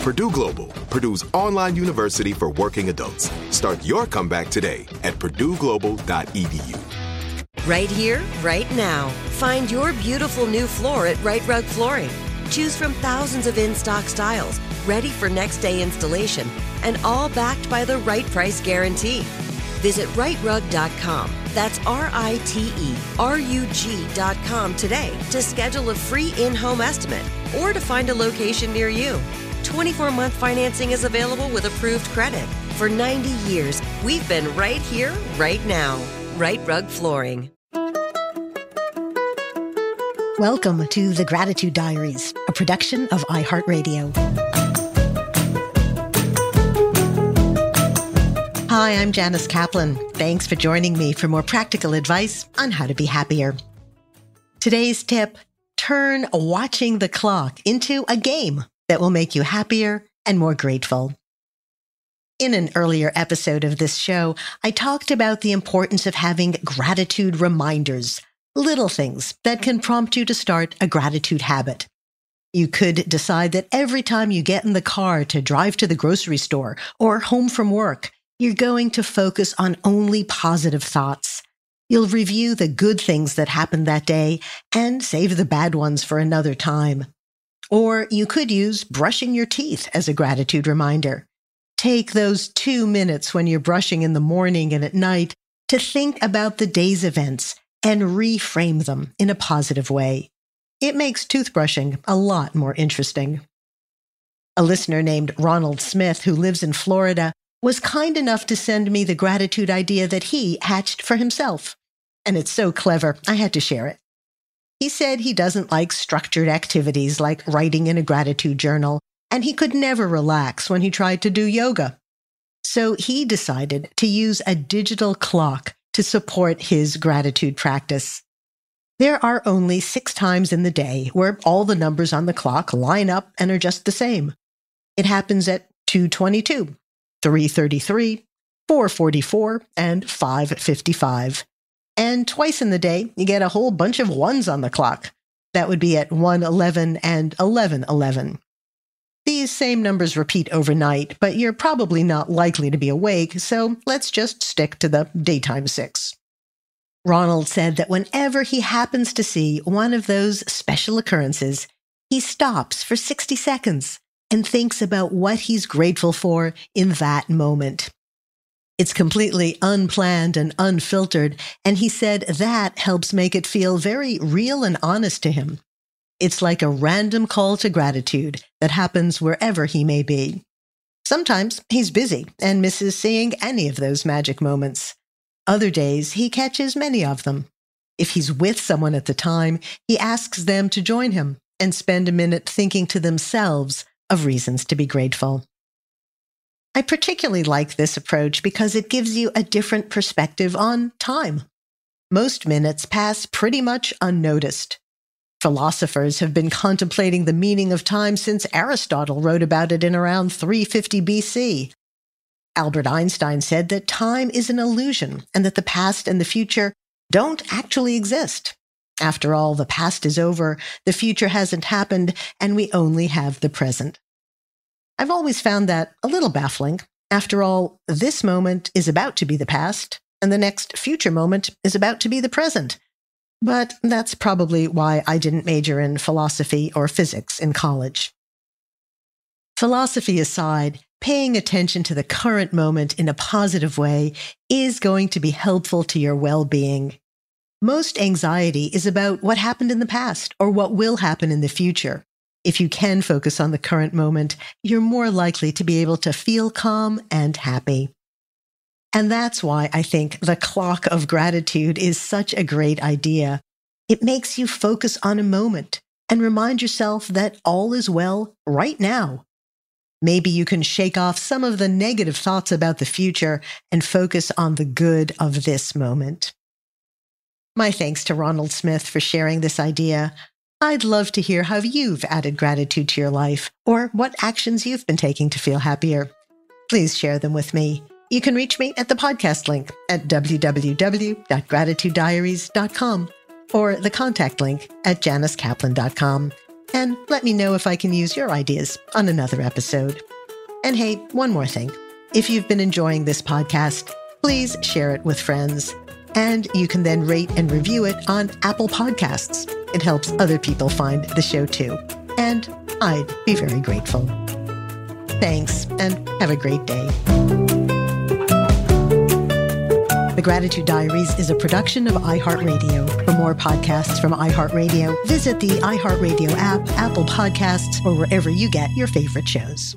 Purdue Global, Purdue's online university for working adults. Start your comeback today at purdueglobal.edu. Right here, right now. Find your beautiful new floor at Rite Rug Flooring. Choose from thousands of in stock styles, ready for next day installation, and all backed by the right price guarantee. Visit riterug.com. That's R I T E R U G.com today to schedule a free in home estimate or to find a location near you. 24 month financing is available with approved credit. For 90 years, we've been right here, right now. Rite Rug Flooring. Welcome to the Gratitude Diaries, a production of iHeartRadio. Hi, I'm Janice Kaplan. Thanks for joining me for more practical advice on how to be happier. Today's tip turn watching the clock into a game that will make you happier and more grateful. In an earlier episode of this show, I talked about the importance of having gratitude reminders, little things that can prompt you to start a gratitude habit. You could decide that every time you get in the car to drive to the grocery store or home from work, you're going to focus on only positive thoughts. You'll review the good things that happened that day and save the bad ones for another time. Or you could use brushing your teeth as a gratitude reminder. Take those two minutes when you're brushing in the morning and at night to think about the day's events and reframe them in a positive way. It makes toothbrushing a lot more interesting. A listener named Ronald Smith, who lives in Florida, was kind enough to send me the gratitude idea that he hatched for himself. And it's so clever, I had to share it. He said he doesn't like structured activities like writing in a gratitude journal and he could never relax when he tried to do yoga. So he decided to use a digital clock to support his gratitude practice. There are only six times in the day where all the numbers on the clock line up and are just the same. It happens at 222, 333, 444, and 555. And twice in the day, you get a whole bunch of ones on the clock. That would be at 111 and 1111. These same numbers repeat overnight, but you're probably not likely to be awake, so let's just stick to the daytime six. Ronald said that whenever he happens to see one of those special occurrences, he stops for 60 seconds and thinks about what he's grateful for in that moment. It's completely unplanned and unfiltered, and he said that helps make it feel very real and honest to him. It's like a random call to gratitude that happens wherever he may be. Sometimes he's busy and misses seeing any of those magic moments. Other days, he catches many of them. If he's with someone at the time, he asks them to join him and spend a minute thinking to themselves of reasons to be grateful. I particularly like this approach because it gives you a different perspective on time. Most minutes pass pretty much unnoticed. Philosophers have been contemplating the meaning of time since Aristotle wrote about it in around 350 BC. Albert Einstein said that time is an illusion and that the past and the future don't actually exist. After all, the past is over, the future hasn't happened, and we only have the present. I've always found that a little baffling. After all, this moment is about to be the past, and the next future moment is about to be the present. But that's probably why I didn't major in philosophy or physics in college. Philosophy aside, paying attention to the current moment in a positive way is going to be helpful to your well being. Most anxiety is about what happened in the past or what will happen in the future. If you can focus on the current moment, you're more likely to be able to feel calm and happy. And that's why I think the clock of gratitude is such a great idea. It makes you focus on a moment and remind yourself that all is well right now. Maybe you can shake off some of the negative thoughts about the future and focus on the good of this moment. My thanks to Ronald Smith for sharing this idea. I'd love to hear how you've added gratitude to your life or what actions you've been taking to feel happier. Please share them with me. You can reach me at the podcast link at www.gratitudediaries.com or the contact link at janicekaplan.com and let me know if I can use your ideas on another episode. And hey, one more thing. If you've been enjoying this podcast, please share it with friends. And you can then rate and review it on Apple Podcasts. It helps other people find the show too. And I'd be very grateful. Thanks, and have a great day. The Gratitude Diaries is a production of iHeartRadio. For more podcasts from iHeartRadio, visit the iHeartRadio app, Apple Podcasts, or wherever you get your favorite shows.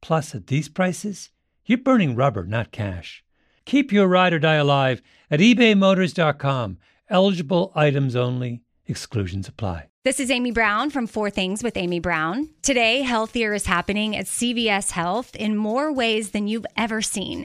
Plus, at these prices, you're burning rubber, not cash. Keep your ride or die alive at ebaymotors.com. Eligible items only, exclusions apply. This is Amy Brown from Four Things with Amy Brown. Today, Healthier is happening at CVS Health in more ways than you've ever seen.